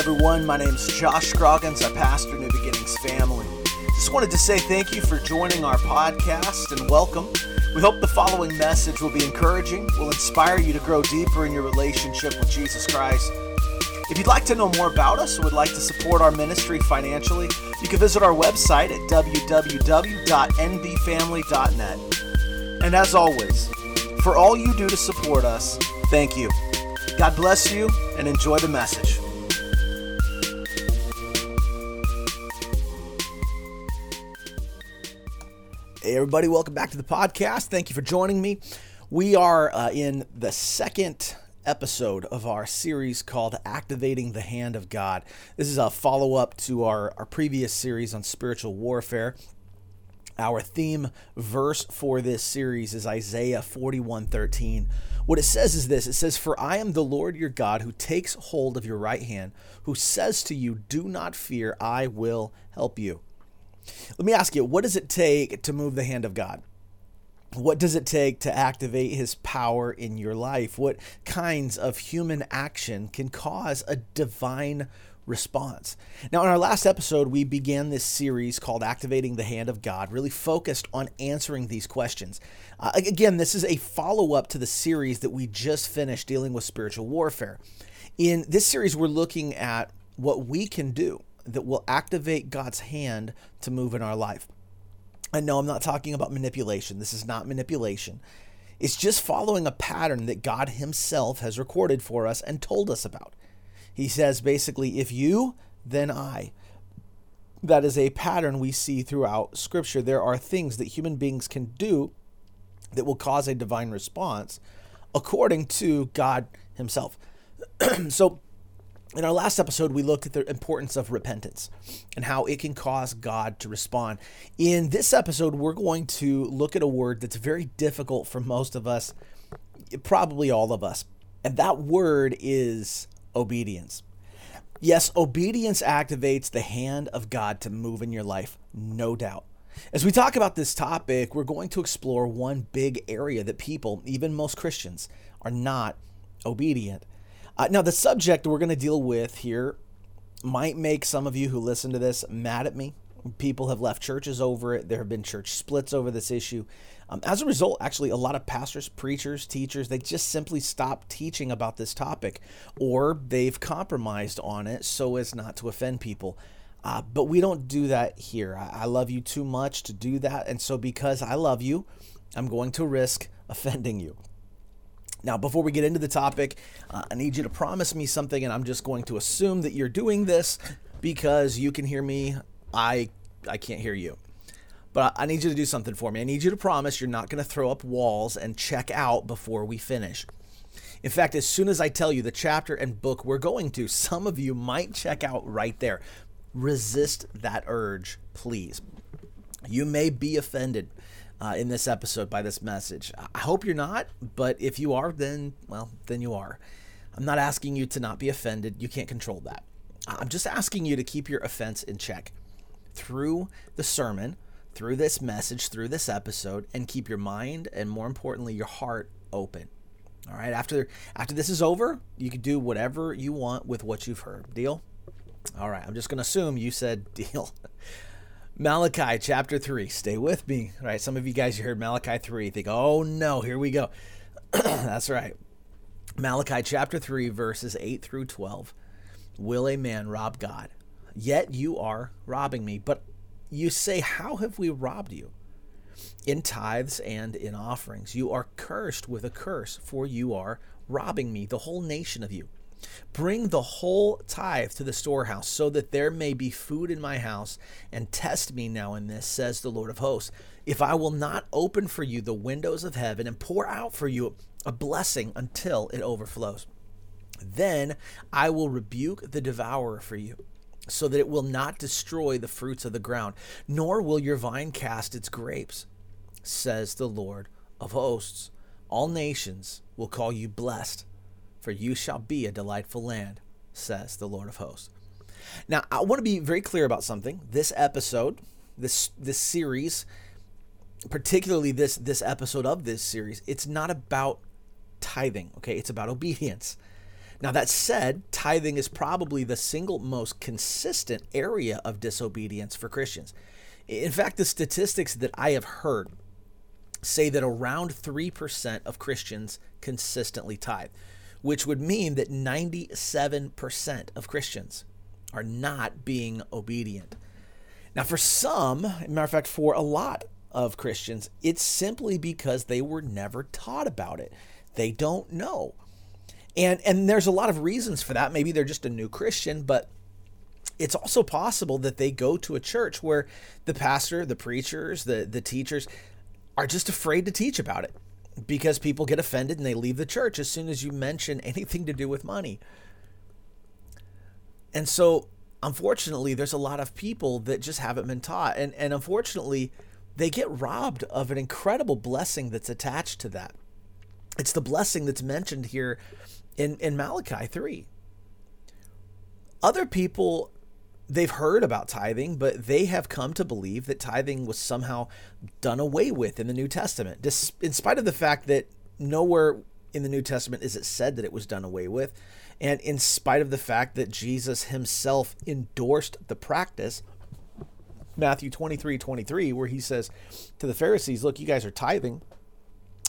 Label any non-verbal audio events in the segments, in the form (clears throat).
everyone. My name is Josh Scroggins. I pastor New Beginnings Family. Just wanted to say thank you for joining our podcast and welcome. We hope the following message will be encouraging, will inspire you to grow deeper in your relationship with Jesus Christ. If you'd like to know more about us or would like to support our ministry financially, you can visit our website at www.nbfamily.net. And as always, for all you do to support us, thank you. God bless you and enjoy the message. Hey, everybody, welcome back to the podcast. Thank you for joining me. We are uh, in the second episode of our series called Activating the Hand of God. This is a follow up to our, our previous series on spiritual warfare. Our theme verse for this series is Isaiah 41:13. What it says is this. It says, "For I am the Lord your God who takes hold of your right hand, who says to you, do not fear, I will help you." Let me ask you, what does it take to move the hand of God? What does it take to activate his power in your life? What kinds of human action can cause a divine response? Now, in our last episode, we began this series called Activating the Hand of God, really focused on answering these questions. Uh, again, this is a follow up to the series that we just finished dealing with spiritual warfare. In this series, we're looking at what we can do that will activate God's hand to move in our life. I know I'm not talking about manipulation. This is not manipulation. It's just following a pattern that God Himself has recorded for us and told us about. He says basically, if you, then I. That is a pattern we see throughout Scripture. There are things that human beings can do that will cause a divine response according to God Himself. (clears throat) so, in our last episode, we looked at the importance of repentance and how it can cause God to respond. In this episode, we're going to look at a word that's very difficult for most of us, probably all of us. And that word is obedience. Yes, obedience activates the hand of God to move in your life, no doubt. As we talk about this topic, we're going to explore one big area that people, even most Christians, are not obedient. Uh, now, the subject we're going to deal with here might make some of you who listen to this mad at me. People have left churches over it. There have been church splits over this issue. Um, as a result, actually, a lot of pastors, preachers, teachers, they just simply stopped teaching about this topic or they've compromised on it so as not to offend people. Uh, but we don't do that here. I, I love you too much to do that. And so, because I love you, I'm going to risk offending you. Now, before we get into the topic, uh, I need you to promise me something, and I'm just going to assume that you're doing this because you can hear me. I I can't hear you. But I need you to do something for me. I need you to promise you're not going to throw up walls and check out before we finish. In fact, as soon as I tell you the chapter and book we're going to, some of you might check out right there. Resist that urge, please. You may be offended uh, in this episode by this message. I hope you're not, but if you are, then, well, then you are. I'm not asking you to not be offended. You can't control that. I'm just asking you to keep your offense in check through the sermon, through this message, through this episode, and keep your mind and more importantly, your heart open. All right. After after this is over, you can do whatever you want with what you've heard. Deal? All right. I'm just gonna assume you said (laughs) deal. Malachi chapter 3. Stay with me. All right, some of you guys you heard Malachi 3 think, oh no, here we go. (clears throat) That's right. Malachi chapter 3, verses 8 through 12. Will a man rob God? Yet you are robbing me. But you say, How have we robbed you? In tithes and in offerings. You are cursed with a curse, for you are robbing me, the whole nation of you. Bring the whole tithe to the storehouse, so that there may be food in my house, and test me now in this, says the Lord of hosts. If I will not open for you the windows of heaven and pour out for you a blessing until it overflows, then I will rebuke the devourer for you, so that it will not destroy the fruits of the ground, nor will your vine cast its grapes, says the Lord of hosts. All nations will call you blessed for you shall be a delightful land, says the Lord of hosts. Now, I want to be very clear about something. This episode, this this series, particularly this this episode of this series, it's not about tithing, okay? It's about obedience. Now, that said, tithing is probably the single most consistent area of disobedience for Christians. In fact, the statistics that I have heard say that around 3% of Christians consistently tithe, which would mean that 97% of Christians are not being obedient. Now, for some, matter of fact, for a lot of Christians, it's simply because they were never taught about it. They don't know. And and there's a lot of reasons for that. Maybe they're just a new Christian, but it's also possible that they go to a church where the pastor, the preachers, the the teachers are just afraid to teach about it because people get offended and they leave the church as soon as you mention anything to do with money. And so, unfortunately, there's a lot of people that just haven't been taught. And, and unfortunately, they get robbed of an incredible blessing that's attached to that. It's the blessing that's mentioned here in, in Malachi 3. Other people, they've heard about tithing, but they have come to believe that tithing was somehow done away with in the New Testament, in spite of the fact that nowhere in the New Testament is it said that it was done away with. And in spite of the fact that Jesus himself endorsed the practice, Matthew 23 23, where he says to the Pharisees, Look, you guys are tithing,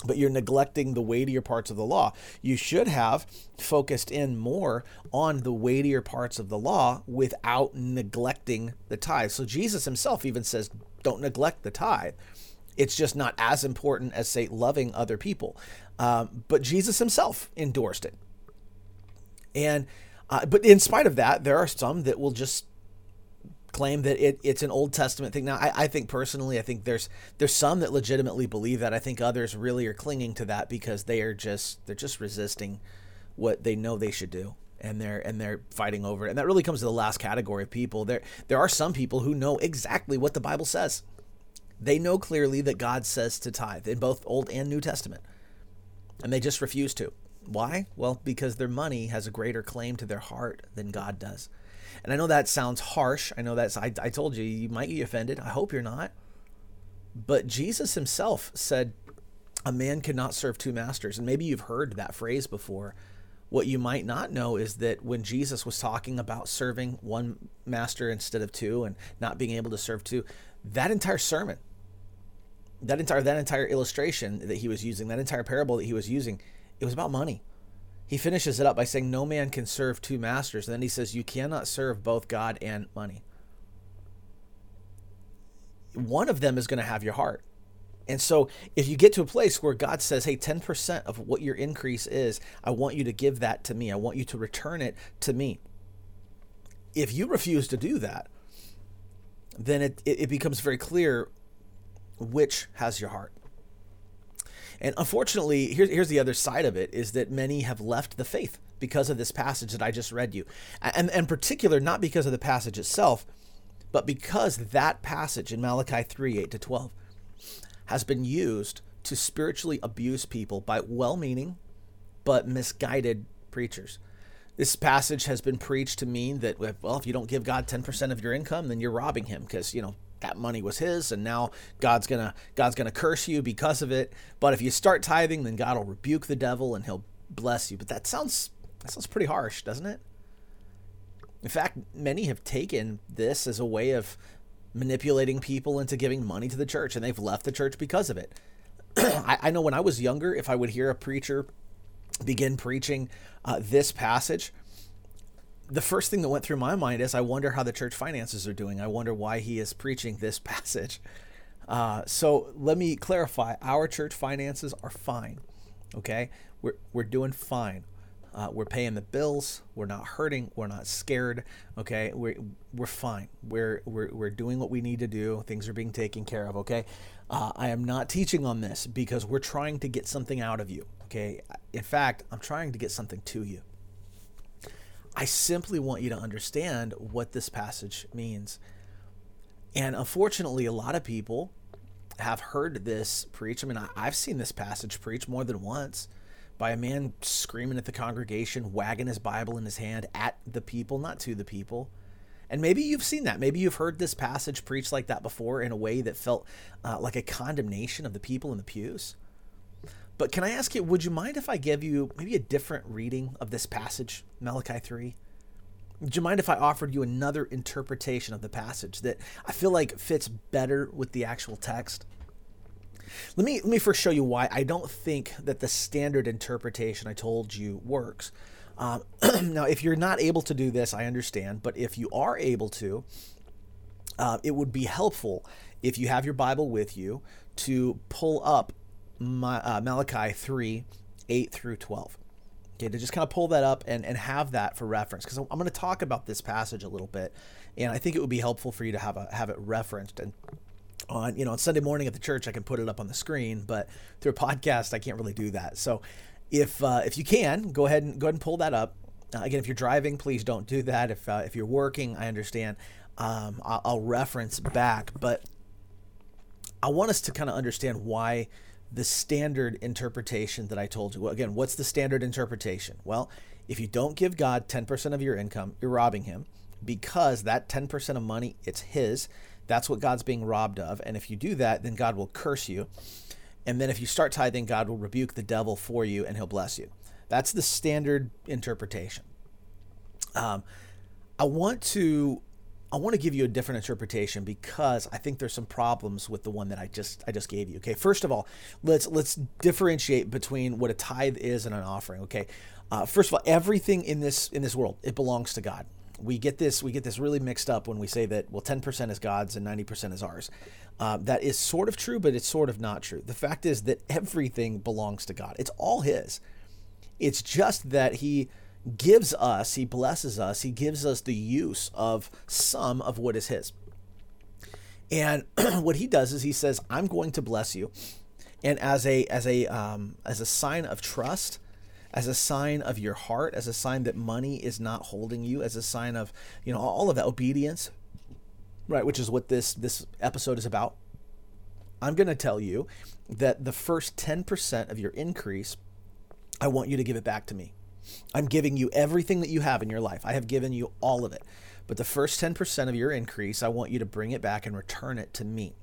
but you're neglecting the weightier parts of the law. You should have focused in more on the weightier parts of the law without neglecting the tithe. So Jesus himself even says, Don't neglect the tithe. It's just not as important as, say, loving other people. Um, but Jesus himself endorsed it. And uh, but in spite of that, there are some that will just claim that it, it's an Old Testament thing. Now, I, I think personally, I think there's there's some that legitimately believe that. I think others really are clinging to that because they are just they're just resisting what they know they should do and they're and they're fighting over it. And that really comes to the last category of people. There there are some people who know exactly what the Bible says. They know clearly that God says to tithe in both Old and New Testament. And they just refuse to. Why? Well, because their money has a greater claim to their heart than God does. And I know that sounds harsh. I know that's, I, I told you, you might be offended. I hope you're not. But Jesus himself said, a man cannot serve two masters. And maybe you've heard that phrase before. What you might not know is that when Jesus was talking about serving one master instead of two and not being able to serve two, that entire sermon, that entire that entire illustration that he was using, that entire parable that he was using, it was about money. He finishes it up by saying, No man can serve two masters. And then he says, You cannot serve both God and money. One of them is going to have your heart. And so if you get to a place where God says, Hey, 10% of what your increase is, I want you to give that to me, I want you to return it to me. If you refuse to do that, then it, it becomes very clear which has your heart. And unfortunately, here's, here's the other side of it is that many have left the faith because of this passage that I just read you. And in particular, not because of the passage itself, but because that passage in Malachi 3 8 to 12 has been used to spiritually abuse people by well meaning but misguided preachers. This passage has been preached to mean that, well, if you don't give God 10% of your income, then you're robbing him because, you know, that money was his and now God's to God's to curse you because of it. But if you start tithing, then God will rebuke the devil and he'll bless you. But that sounds that sounds pretty harsh, doesn't it? In fact, many have taken this as a way of manipulating people into giving money to the church and they've left the church because of it. (clears throat) I, I, know when I was younger, if I would hear a preacher begin preaching uh, this passage, the first thing that went through my mind is I wonder how the church finances are doing. I wonder why he is preaching this (laughs) passage. Uh, so let me clarify our church finances are fine. Okay? We're, we're doing fine. Uh, we're paying the bills. We're not hurting. We're not scared. Okay, we're we're fine. We're we're we're doing what we need to do. Things are being taken care of. Okay, uh, I am not teaching on this because we're trying to get something out of you. Okay, in fact, I'm trying to get something to you. I simply want you to understand what this passage means. And unfortunately, a lot of people have heard this preach. I mean, I've seen this passage preached more than once by a man screaming at the congregation, wagging his Bible in his hand at the people, not to the people. And maybe you've seen that. Maybe you've heard this passage preached like that before in a way that felt uh, like a condemnation of the people in the pews. But can I ask you, would you mind if I give you maybe a different reading of this passage, Malachi 3? Would you mind if I offered you another interpretation of the passage that I feel like fits better with the actual text? Let me let me first show you why I don't think that the standard interpretation I told you works. Um, (clears throat) now, if you're not able to do this, I understand, but if you are able to, uh, it would be helpful if you have your Bible with you to pull up uh, Malachi 3 8 through 12. Okay, to just kind of pull that up and, and have that for reference because I'm going to talk about this passage a little bit, and I think it would be helpful for you to have a have it referenced and on you know on Sunday morning at the church I can put it up on the screen, but through a podcast I can't really do that. So if uh, if you can go ahead and go ahead and pull that up. Uh, again, if you're driving, please don't do that. If uh, if you're working, I understand. Um, I'll, I'll reference back, but I want us to kind of understand why the standard interpretation that I told you. Well, again, what's the standard interpretation? Well, if you don't give God 10% of your income, you're robbing him because that 10% of money, it's his. That's what God's being robbed of. And if you do that, then God will curse you. And then if you start tithing, God will rebuke the devil for you and he'll bless you. That's the standard interpretation. Um, I want to I want to give you a different interpretation because I think there's some problems with the one that I just I just gave you. Okay, first of all, let's let's differentiate between what a tithe is and an offering. Okay, uh, first of all, everything in this in this world it belongs to God. We get this we get this really mixed up when we say that well, 10% is God's and 90% is ours. Uh, that is sort of true, but it's sort of not true. The fact is that everything belongs to God. It's all His. It's just that He gives us, he blesses us, he gives us the use of some of what is his. And (clears throat) what he does is he says, "I'm going to bless you," and as a as a um, as a sign of trust, as a sign of your heart, as a sign that money is not holding you, as a sign of you know all of that obedience, right? Which is what this this episode is about. I'm going to tell you that the first 10% of your increase, I want you to give it back to me. I'm giving you everything that you have in your life. I have given you all of it. But the first 10% of your increase, I want you to bring it back and return it to me.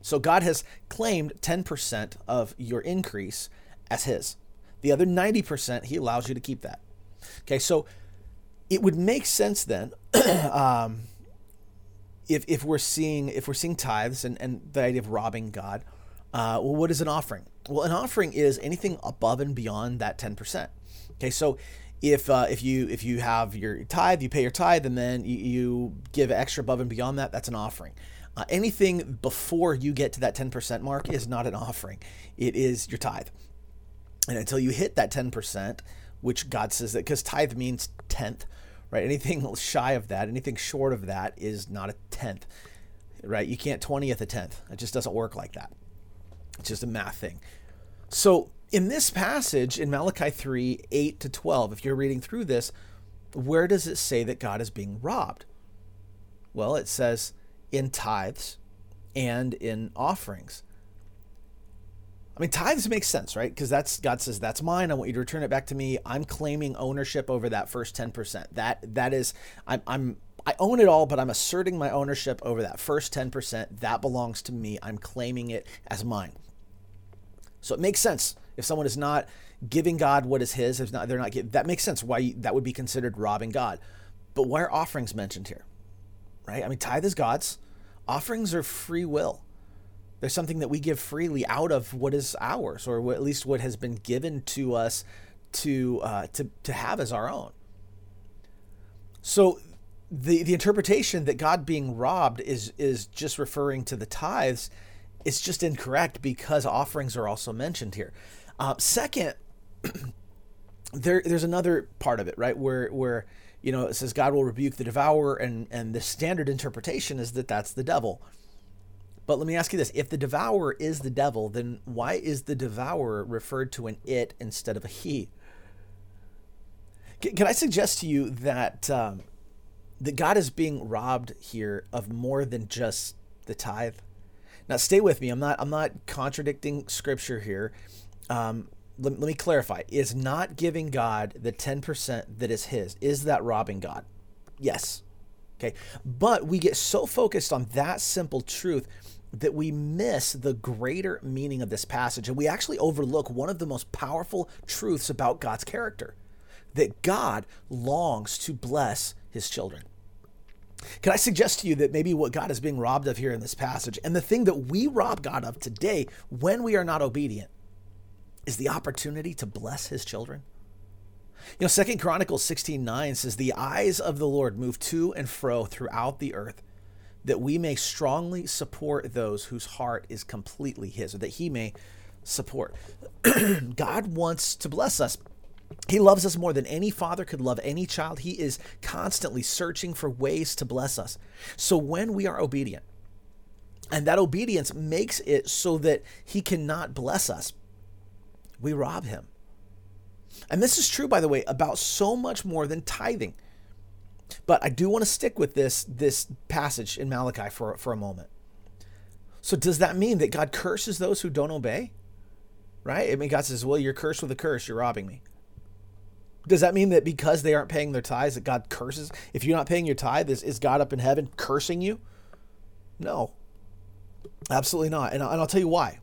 So God has claimed 10% of your increase as his. The other 90%, he allows you to keep that. Okay, so it would make sense then (clears throat) um, if, if we're seeing if we're seeing tithes and, and the idea of robbing God, uh, well, what is an offering? Well, an offering is anything above and beyond that 10%. Okay, so if uh, if you if you have your tithe, you pay your tithe, and then you, you give extra above and beyond that, that's an offering. Uh, anything before you get to that 10% mark is not an offering. It is your tithe. And until you hit that 10%, which God says that because tithe means tenth, right? Anything shy of that, anything short of that is not a tenth, right? You can't 20th a tenth. It just doesn't work like that. It's just a math thing. So in this passage in Malachi 3 8 to 12, if you're reading through this, where does it say that God is being robbed? Well, it says in tithes and in offerings. I mean, tithes make sense, right? Because that's God says that's mine. I want you to return it back to me. I'm claiming ownership over that first ten percent. That that is, I'm I'm I own it all, but I'm asserting my ownership over that first ten percent. That belongs to me. I'm claiming it as mine. So it makes sense if someone is not giving God what is His. If not, they're not. that makes sense. Why that would be considered robbing God. But why are offerings mentioned here? Right? I mean, tithe is God's. Offerings are free will. There's something that we give freely out of what is ours, or at least what has been given to us to uh, to to have as our own. So the the interpretation that God being robbed is is just referring to the tithes it's just incorrect because offerings are also mentioned here. Uh, second, (clears throat) there there's another part of it, right? Where where you know it says God will rebuke the devourer, and and the standard interpretation is that that's the devil. But let me ask you this: If the devourer is the devil, then why is the devourer referred to an it instead of a he? Can, can I suggest to you that um, that God is being robbed here of more than just the tithe? Now, stay with me. I'm not. I'm not contradicting scripture here. Um, let, let me clarify. Is not giving God the 10% that is His. Is that robbing God? Yes. Okay. But we get so focused on that simple truth that we miss the greater meaning of this passage and we actually overlook one of the most powerful truths about God's character that God longs to bless his children. Can I suggest to you that maybe what God is being robbed of here in this passage, and the thing that we rob God of today when we are not obedient, is the opportunity to bless his children? You know, Second Chronicles 16 9 says, The eyes of the Lord move to and fro throughout the earth, that we may strongly support those whose heart is completely his, or that he may support. (clears throat) God wants to bless us. He loves us more than any father could love any child. He is constantly searching for ways to bless us. So when we are obedient, and that obedience makes it so that he cannot bless us, we rob him. And this is true, by the way, about so much more than tithing. But I do want to stick with this, this passage in Malachi for, for a moment. So, does that mean that God curses those who don't obey? Right? I mean, God says, Well, you're cursed with a curse, you're robbing me. Does that mean that because they aren't paying their tithes, that God curses? If you're not paying your tithe, is, is God up in heaven cursing you? No, absolutely not. And, and I'll tell you why.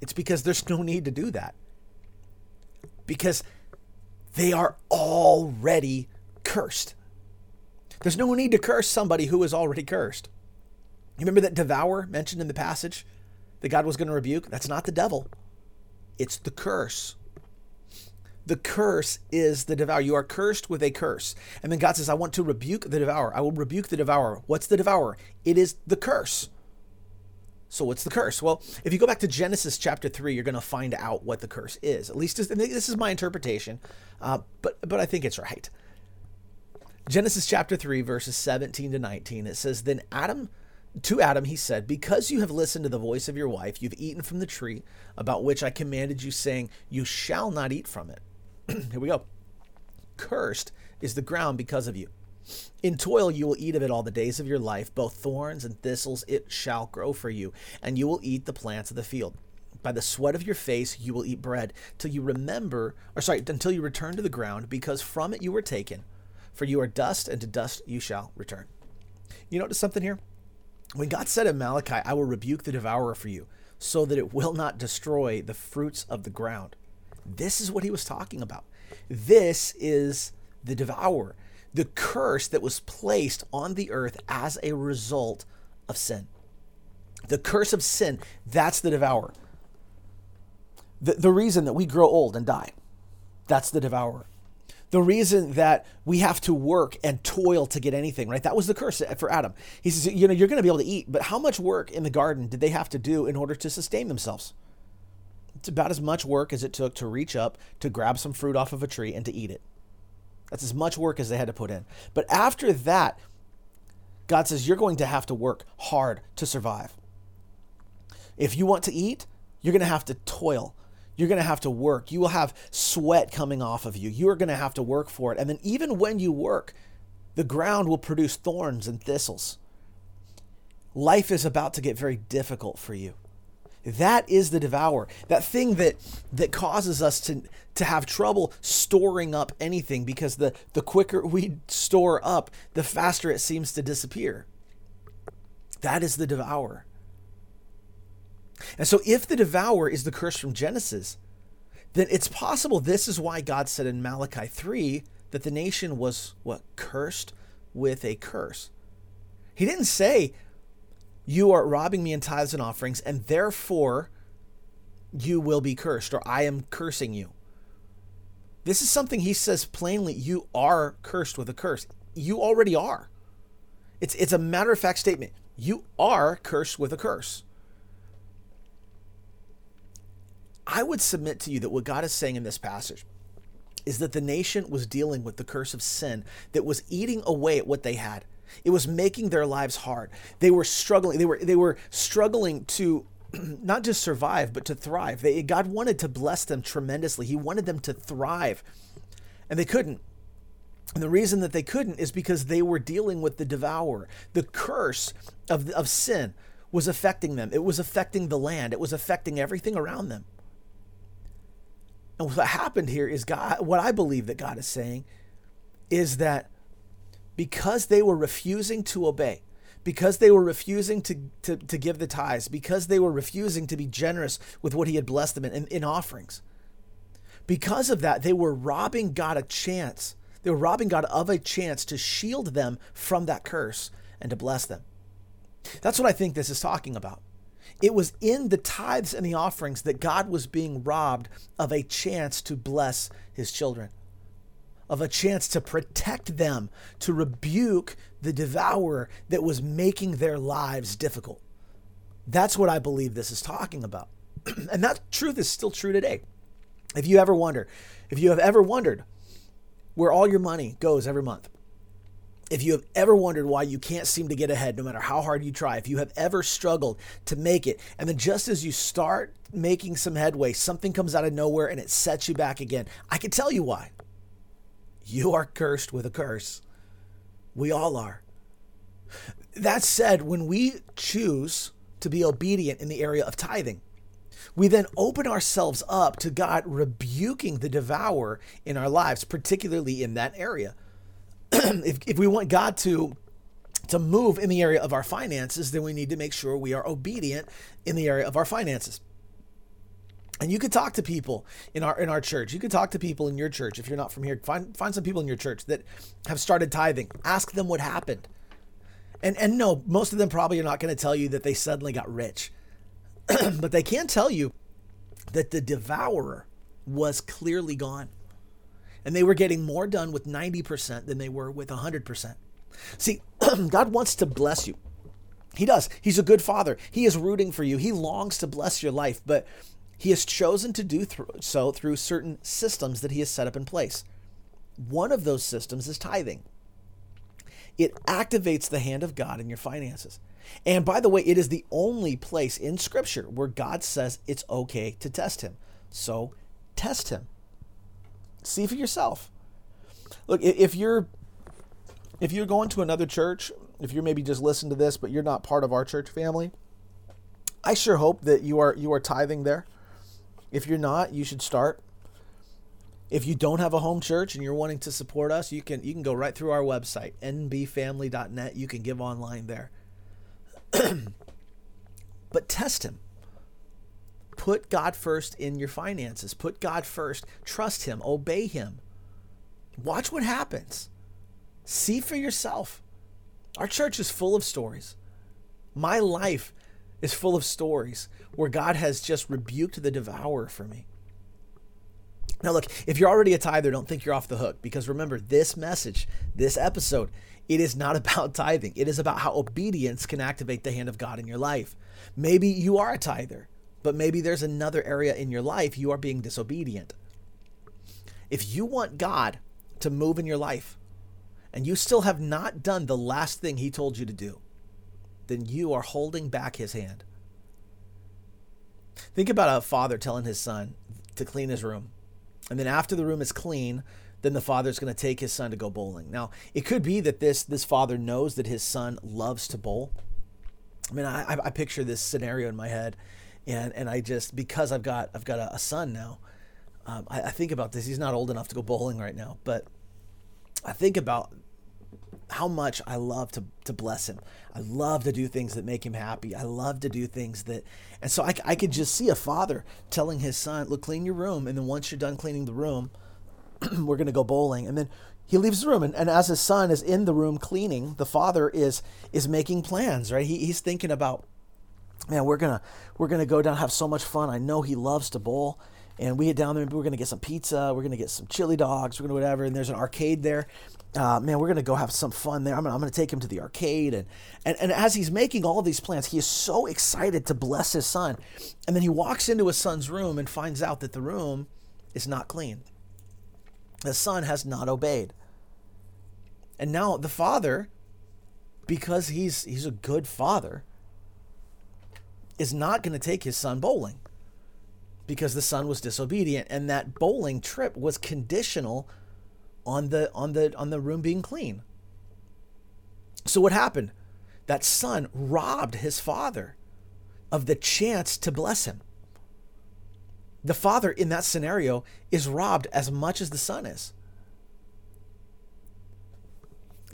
It's because there's no need to do that. Because they are already cursed. There's no need to curse somebody who is already cursed. You remember that devour mentioned in the passage that God was going to rebuke? That's not the devil, it's the curse. The curse is the devour. You are cursed with a curse. And then God says, I want to rebuke the devourer. I will rebuke the devourer. What's the devourer? It is the curse. So what's the curse? Well, if you go back to Genesis chapter three, you're going to find out what the curse is. At least this is my interpretation, uh, but but I think it's right. Genesis chapter three, verses 17 to 19. It says, "Then Adam." To Adam, he said, Because you have listened to the voice of your wife, you've eaten from the tree about which I commanded you, saying, You shall not eat from it. (clears throat) Here we go. Cursed is the ground because of you. In toil you will eat of it all the days of your life, both thorns and thistles it shall grow for you, and you will eat the plants of the field. By the sweat of your face you will eat bread, till you remember, or sorry, until you return to the ground, because from it you were taken. For you are dust, and to dust you shall return. You notice something here? When God said in Malachi, I will rebuke the devourer for you, so that it will not destroy the fruits of the ground. This is what he was talking about. This is the devourer, the curse that was placed on the earth as a result of sin. The curse of sin, that's the devourer. The, the reason that we grow old and die, that's the devourer. The reason that we have to work and toil to get anything, right? That was the curse for Adam. He says, you know, you're going to be able to eat, but how much work in the garden did they have to do in order to sustain themselves? It's about as much work as it took to reach up to grab some fruit off of a tree and to eat it. That's as much work as they had to put in. But after that, God says, You're going to have to work hard to survive. If you want to eat, you're going to have to toil. You're going to have to work. You will have sweat coming off of you. You are going to have to work for it. And then, even when you work, the ground will produce thorns and thistles. Life is about to get very difficult for you. That is the devourer. That thing that that causes us to to have trouble storing up anything because the the quicker we store up, the faster it seems to disappear. That is the devourer. And so if the devourer is the curse from Genesis, then it's possible this is why God said in Malachi 3 that the nation was what cursed with a curse. He didn't say you are robbing me in tithes and offerings, and therefore you will be cursed, or I am cursing you. This is something he says plainly you are cursed with a curse. You already are. It's, it's a matter of fact statement. You are cursed with a curse. I would submit to you that what God is saying in this passage is that the nation was dealing with the curse of sin that was eating away at what they had. It was making their lives hard. They were struggling. They were they were struggling to (clears throat) not just survive but to thrive. They, God wanted to bless them tremendously. He wanted them to thrive, and they couldn't. And the reason that they couldn't is because they were dealing with the devourer. The curse of, of sin was affecting them. It was affecting the land. It was affecting everything around them. And what happened here is God, what I believe that God is saying is that because they were refusing to obey, because they were refusing to, to, to give the tithes, because they were refusing to be generous with what he had blessed them in, in, in offerings. Because of that, they were robbing God a chance. They were robbing God of a chance to shield them from that curse and to bless them. That's what I think this is talking about. It was in the tithes and the offerings that God was being robbed of a chance to bless his children, of a chance to protect them, to rebuke the devourer that was making their lives difficult. That's what I believe this is talking about. (clears throat) and that truth is still true today. If you ever wonder, if you have ever wondered where all your money goes every month, if you have ever wondered why you can't seem to get ahead no matter how hard you try, if you have ever struggled to make it, and then just as you start making some headway, something comes out of nowhere and it sets you back again, I can tell you why. You are cursed with a curse. We all are. That said, when we choose to be obedient in the area of tithing, we then open ourselves up to God rebuking the devourer in our lives, particularly in that area. (clears throat) if, if we want God to to move in the area of our finances, then we need to make sure we are obedient in the area of our finances. And you could talk to people in our in our church. You could talk to people in your church if you're not from here. Find find some people in your church that have started tithing. Ask them what happened. And and no, most of them probably are not going to tell you that they suddenly got rich. (clears throat) but they can tell you that the devourer was clearly gone and they were getting more done with 90% than they were with 100%. See, (clears throat) God wants to bless you. He does. He's a good father. He is rooting for you. He longs to bless your life, but he has chosen to do so through certain systems that he has set up in place. One of those systems is tithing. It activates the hand of God in your finances. And by the way, it is the only place in Scripture where God says it's okay to test him. So test him. See for yourself. Look, if you're if you're going to another church, if you're maybe just listening to this, but you're not part of our church family, I sure hope that you are you are tithing there. If you're not, you should start. If you don't have a home church and you're wanting to support us, you can you can go right through our website, nbfamily.net. You can give online there. (clears throat) but test him. Put God first in your finances. Put God first. Trust Him. Obey Him. Watch what happens. See for yourself. Our church is full of stories. My life is full of stories where God has just rebuked the devourer for me. Now, look, if you're already a tither, don't think you're off the hook because remember, this message, this episode, it is not (laughs) about tithing. It is about how obedience can activate the hand of God in your life. Maybe you are a tither but maybe there's another area in your life you are being disobedient. If you want God to move in your life and you still have not done the last thing he told you to do, then you are holding back his hand. Think about a father telling his son to clean his room. And then after the room is clean, then the father's going to take his son to go bowling. Now, it could be that this this father knows that his son loves to bowl. I mean, I, I picture this scenario in my head and and I just because I've got I've got a, a son now. Um, I, I, think about this. He's not old enough to go bowling right now, but I think about how much I love to to bless him. I love to do things that make him happy. I love to do things that, and so I, I could just see a father telling his son, "Look, clean your room, and then once you're done cleaning the room, (clears throat) we're gonna go bowling." And then he leaves the room, and, and as his son is in the room cleaning, the father is is making plans. Right? He, he's thinking about man, we're gonna we're gonna go down have so much fun. I know he loves to bowl, and we get down there. We're gonna get some pizza. We're gonna get some chili dogs. We're gonna whatever. And there's an arcade there. Uh, man, we're gonna go have some fun there. I'm gonna, I'm gonna take him to the arcade, and, and and as he's making all these plans, he is so excited to bless his son, and then he walks into his son's room and finds out that the room is not clean. The son has not obeyed, and now the father, because he's he's a good father, is not to take his son bowling because the son was disobedient and that bowling trip was conditional on the on the on the room being clean. So what happened? That son robbed his father of the chance to bless him. The father in that scenario is robbed as much as the son is.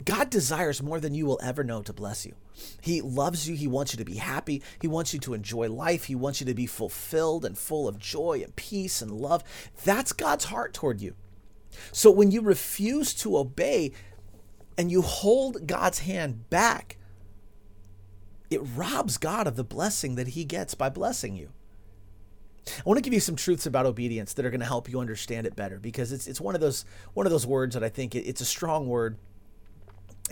God desires more than you will ever know to bless you. He loves you. He wants you to be happy. He wants you to enjoy life. He wants you to be fulfilled and full of joy and peace and love. That's God's heart toward you. So when you refuse to obey and you hold God's hand back, it robs God of the blessing that He gets by blessing you. I want to give you some truths about obedience that are going to help you understand it better because it's it's one of those one of those words that I think it, it's a strong word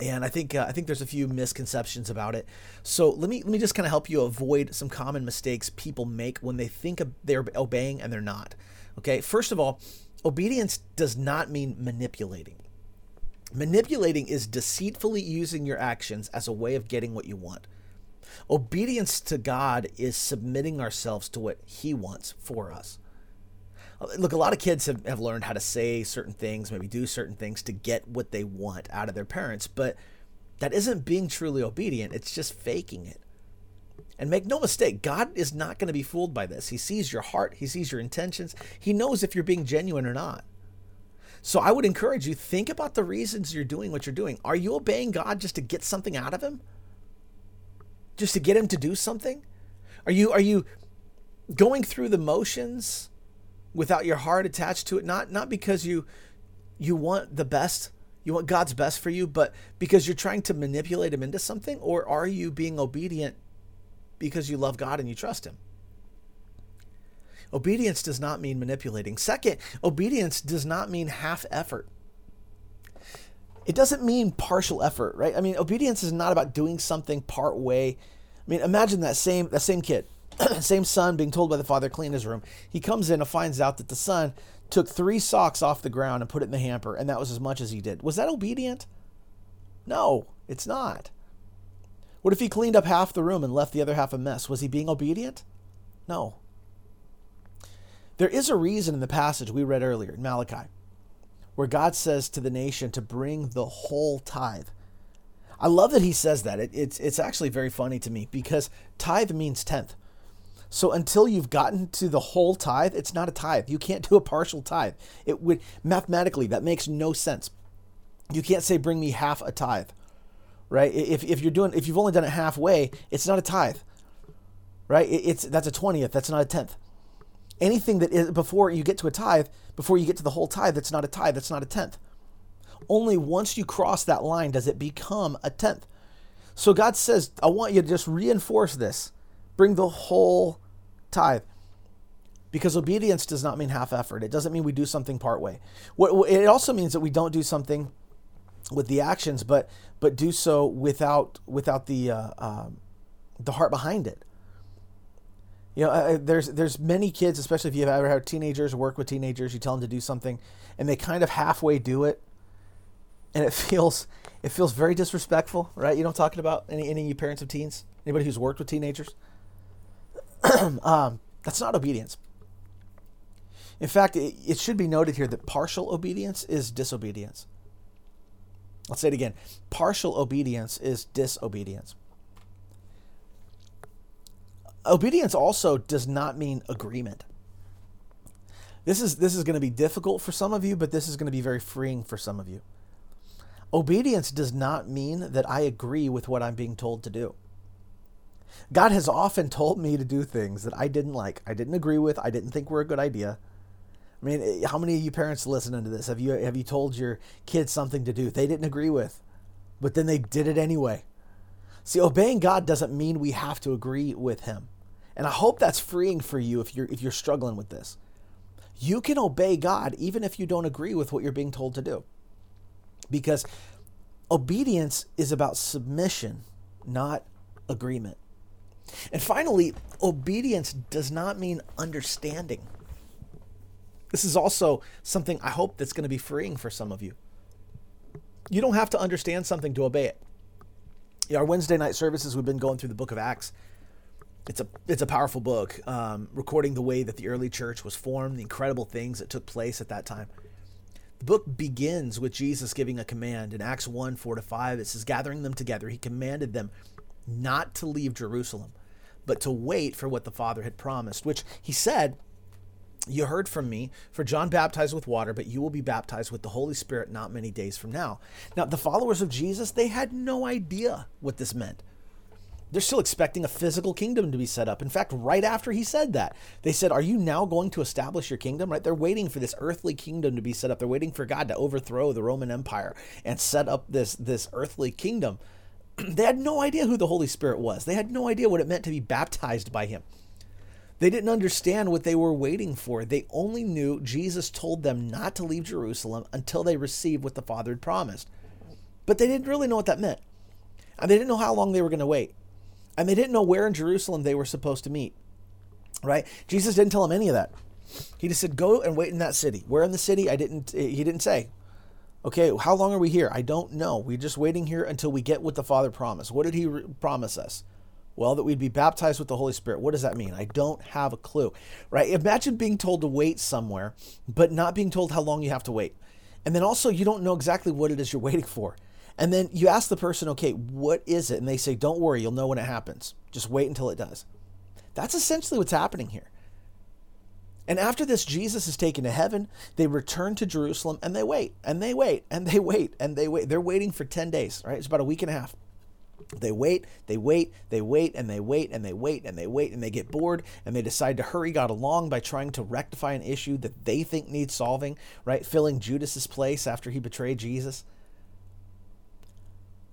and I think uh, I think there's a few misconceptions about it. So let me let me just kind of help you avoid some common mistakes people make when they think they're obeying and they're not. Okay, first of all, obedience does not mean manipulating. Manipulating is deceitfully using your actions as a way of getting what you want. Obedience to God is submitting ourselves to what He wants for us. Look, a lot of kids have, have learned how to say certain things, maybe do certain things to get what they want out of their parents, but that isn't being truly obedient, it's just faking it. And make no mistake, God is not going to be fooled by this. He sees your heart, He sees your intentions, He knows if you're being genuine or not. So I would encourage you think about the reasons you're doing what you're doing. Are you obeying God just to get something out of him? just to get him to do something? Are you are you going through the motions without your heart attached to it? Not not because you you want the best, you want God's best for you, but because you're trying to manipulate him into something, or are you being obedient because you love God and you trust him? Obedience does not mean manipulating. Second, obedience does not mean half effort it doesn't mean partial effort, right? I mean, obedience is not about doing something part way. I mean, imagine that same that same kid, (clears throat) same son being told by the father clean his room. He comes in and finds out that the son took three socks off the ground and put it in the hamper, and that was as much as he did. Was that obedient? No, it's not. What if he cleaned up half the room and left the other half a mess? Was he being obedient? No. There is a reason in the passage we read earlier in Malachi where God says to the nation to bring the whole tithe. I love that he says that. It, it's it's actually very funny to me because tithe means tenth. So until you've gotten to the whole tithe, it's not a tithe. You can't do a partial tithe. It would mathematically that makes no sense. You can't say bring me half a tithe. Right? If, if you're doing if you've only done it halfway, it's not a tithe. Right? It's that's a twentieth. That's not a tenth anything that is before you get to a tithe, before you get to the whole tithe, that's not a tithe, that's not a tenth. Only once you cross that line does it become a tenth. So God says, I want you to just reinforce this. Bring the whole tithe. Because obedience does not mean half effort. It doesn't mean we do something part way. It also means that we don't do something with the actions, but but do so without without the uh, um, the heart behind it. You know, uh, there's there's many kids, especially if you've ever had teenagers work with teenagers, you tell them to do something, and they kind of halfway do it, and it (laughs) feels it feels very disrespectful, right? You know, I'm talking about any any of you parents of teens, anybody who's worked with teenagers. (clears throat) um, that's not obedience. In fact, it, it should be noted here that partial obedience is disobedience. Let's say it again. Partial obedience is disobedience obedience also does not mean agreement. This is this is going to be difficult for some of you, but this is going to be very freeing for some of you. Obedience does not mean that I agree with what I'm being told to do. God has often told me to do things that I didn't like, I didn't agree with, I didn't think were a good idea. I mean, eh, how many of you parents listening to this have you have you told your kids something to do they didn't agree with, but then they did it anyway? See, obeying God doesn't mean we have to agree with him. And I hope that's freeing for you if you're if you're struggling with this. You can obey God even if you don't agree with what you're being told to do. Because obedience is about submission, not agreement. And finally, obedience does not mean understanding. This is also something I hope that's going to be freeing for some of you. You don't have to understand something to obey it. Our Wednesday night services, we've been going through the book of Acts. It's a it's a powerful book, um, recording the way that the early church was formed, the incredible things that took place at that time. The book begins with Jesus giving a command in Acts 1 4 to 5. It says, Gathering them together, he commanded them not to leave Jerusalem, but to wait for what the Father had promised, which he said You heard from me, for John baptized with water, but you will be baptized with the Holy Spirit not many days from now. Now, the followers of Jesus, they had no idea what this meant. They're still expecting a physical kingdom to be set up. In fact, right after he said that, they said, Are you now going to establish your kingdom? Right? They're waiting for this earthly kingdom to be set up. They're waiting for God to overthrow the Roman Empire and set up this, this earthly kingdom. (clears throat) they had no idea who the Holy Spirit was, they had no idea what it meant to be baptized by him. They didn't understand what they were waiting for. They only knew Jesus told them not to leave Jerusalem until they received what the Father had promised. But they didn't really know what that meant. And they didn't know how long they were going to wait. And they didn't know where in Jerusalem they were supposed to meet. Right? Jesus didn't tell them any of that. He just said, "Go and wait in that city." Where in the city? I didn't. Eh, he didn't say. Okay, how long are we here? I don't know. We're just waiting here until we get what the Father promised. What did He re- promise us? Well, that we'd be baptized with the Holy Spirit. What does that mean? I don't have a clue. Right? Imagine being told to wait somewhere, but not being told how long you have to wait. And then also, you don't know exactly what it is you're (laughs) waiting for. And then you ask the person, okay, what is it? And they say, don't worry, you'll know when it happens. Just wait until it does. That's essentially what's happening here. And after this, Jesus is taken to heaven. They return to Jerusalem and they wait and they wait and they wait and they wait. They're waiting for 10 days, right? It's about a week and a half. They wait, they wait, they wait, and they wait, and they wait, and they wait, and they get bored, and they decide to hurry God along by trying to rectify an issue that they think needs solving, right? Filling Judas's place after he betrayed Jesus.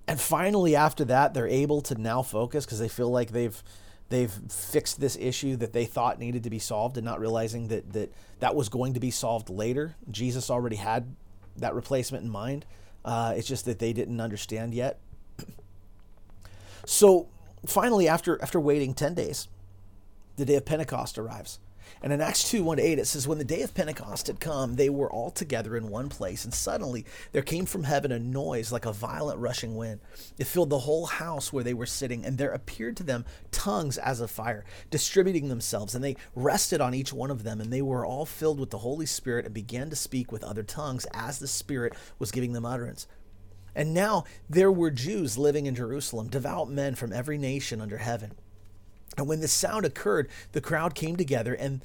And finally, after that, they're able to now focus because they feel like they've they've fixed this issue that they thought needed to be solved, and not realizing that that that was going to be solved later. Jesus already had that replacement in mind. Uh, it's just that they didn't understand yet. So finally, after after waiting ten days, the day of Pentecost arrives. And in Acts 2 1 to 8, it says, When the day of Pentecost had come, they were all together in one place, and suddenly there came from heaven a noise like a violent rushing wind. It filled the whole house where they were sitting, and there appeared to them tongues as of fire, distributing themselves, and they rested on each one of them, and they were all filled with the Holy Spirit and began to speak with other tongues as the Spirit was giving them utterance. And now there were Jews living in Jerusalem, devout men from every nation under heaven. And when this sound occurred, the crowd came together and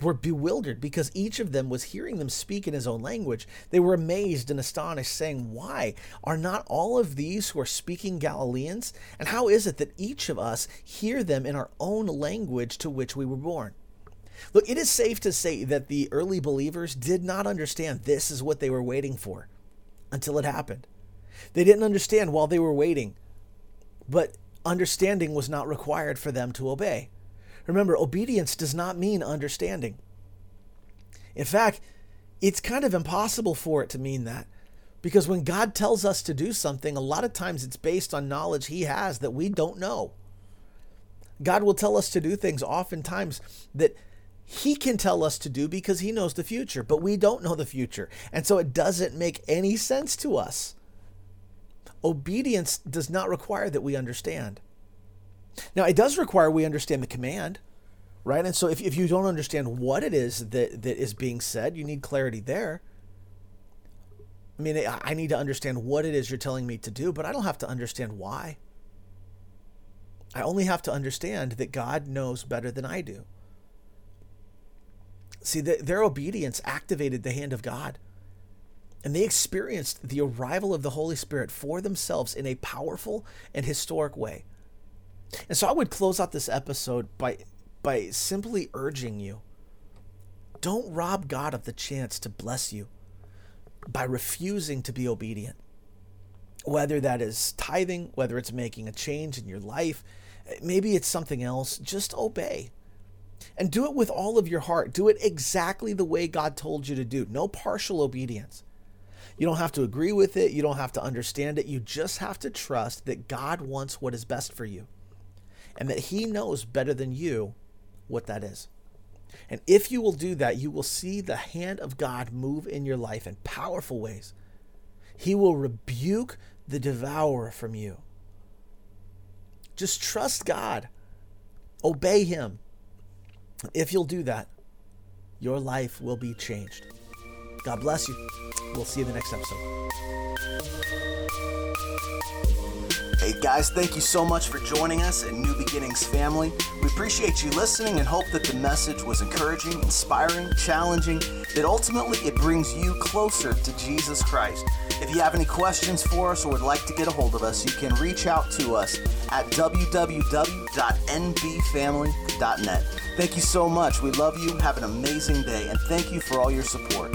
were bewildered because each of them was hearing them speak in his own language. They were amazed and astonished, saying, Why are not all of these who are speaking Galileans? And how is it that each of us hear them in our own language to which we were born? Look, it is safe to say that the early believers did not understand this is what they were waiting for until it happened. They didn't understand while they were waiting, but understanding was not required for them to obey. Remember, obedience does not mean understanding. In fact, it's kind of impossible for it to mean that. Because when God tells us to do something, a lot of times it's based on knowledge He has that we don't know. God will tell us to do things oftentimes that He can tell us to do because He knows the future, but we don't know the future. And so it doesn't make any sense to us obedience does not require that we understand. Now, it does require we understand the command, right? And so if, if you don't understand what it is that, that is being said, you need clarity there. I mean, I need to understand what it is you're telling me to do, but I don't have to understand why. I only have to understand that God knows better than I do. See, the, their obedience activated the hand of God. And they experienced the arrival of the Holy Spirit for themselves in a powerful and historic way. And so I would close out this episode by by simply urging you don't rob God of the chance to bless you by refusing to be obedient. Whether that is tithing, whether it's making a change in your life, maybe it's something else, just obey. And do it with all of your heart. Do it exactly the way God told you to do. No partial obedience. You don't have to agree with it. You don't have to understand it. You just have to trust that God wants what is best for you and that He knows better than you what that is. And if you will do that, you will see the hand of God move in your life in powerful ways. He will rebuke the devourer from you. Just trust God, obey Him. If you'll do that, your life will be changed. God bless you. We'll see you in the next episode. Hey guys, thank you so much for joining us at New Beginnings family. We appreciate you listening and hope that the message was encouraging, inspiring, challenging, that ultimately it brings you closer to Jesus Christ. If you have any questions for us or would like to get a hold of us, you can reach out to us at www.nbfamily.net. Thank you so much. We love you. Have an amazing day, and thank you for all your support.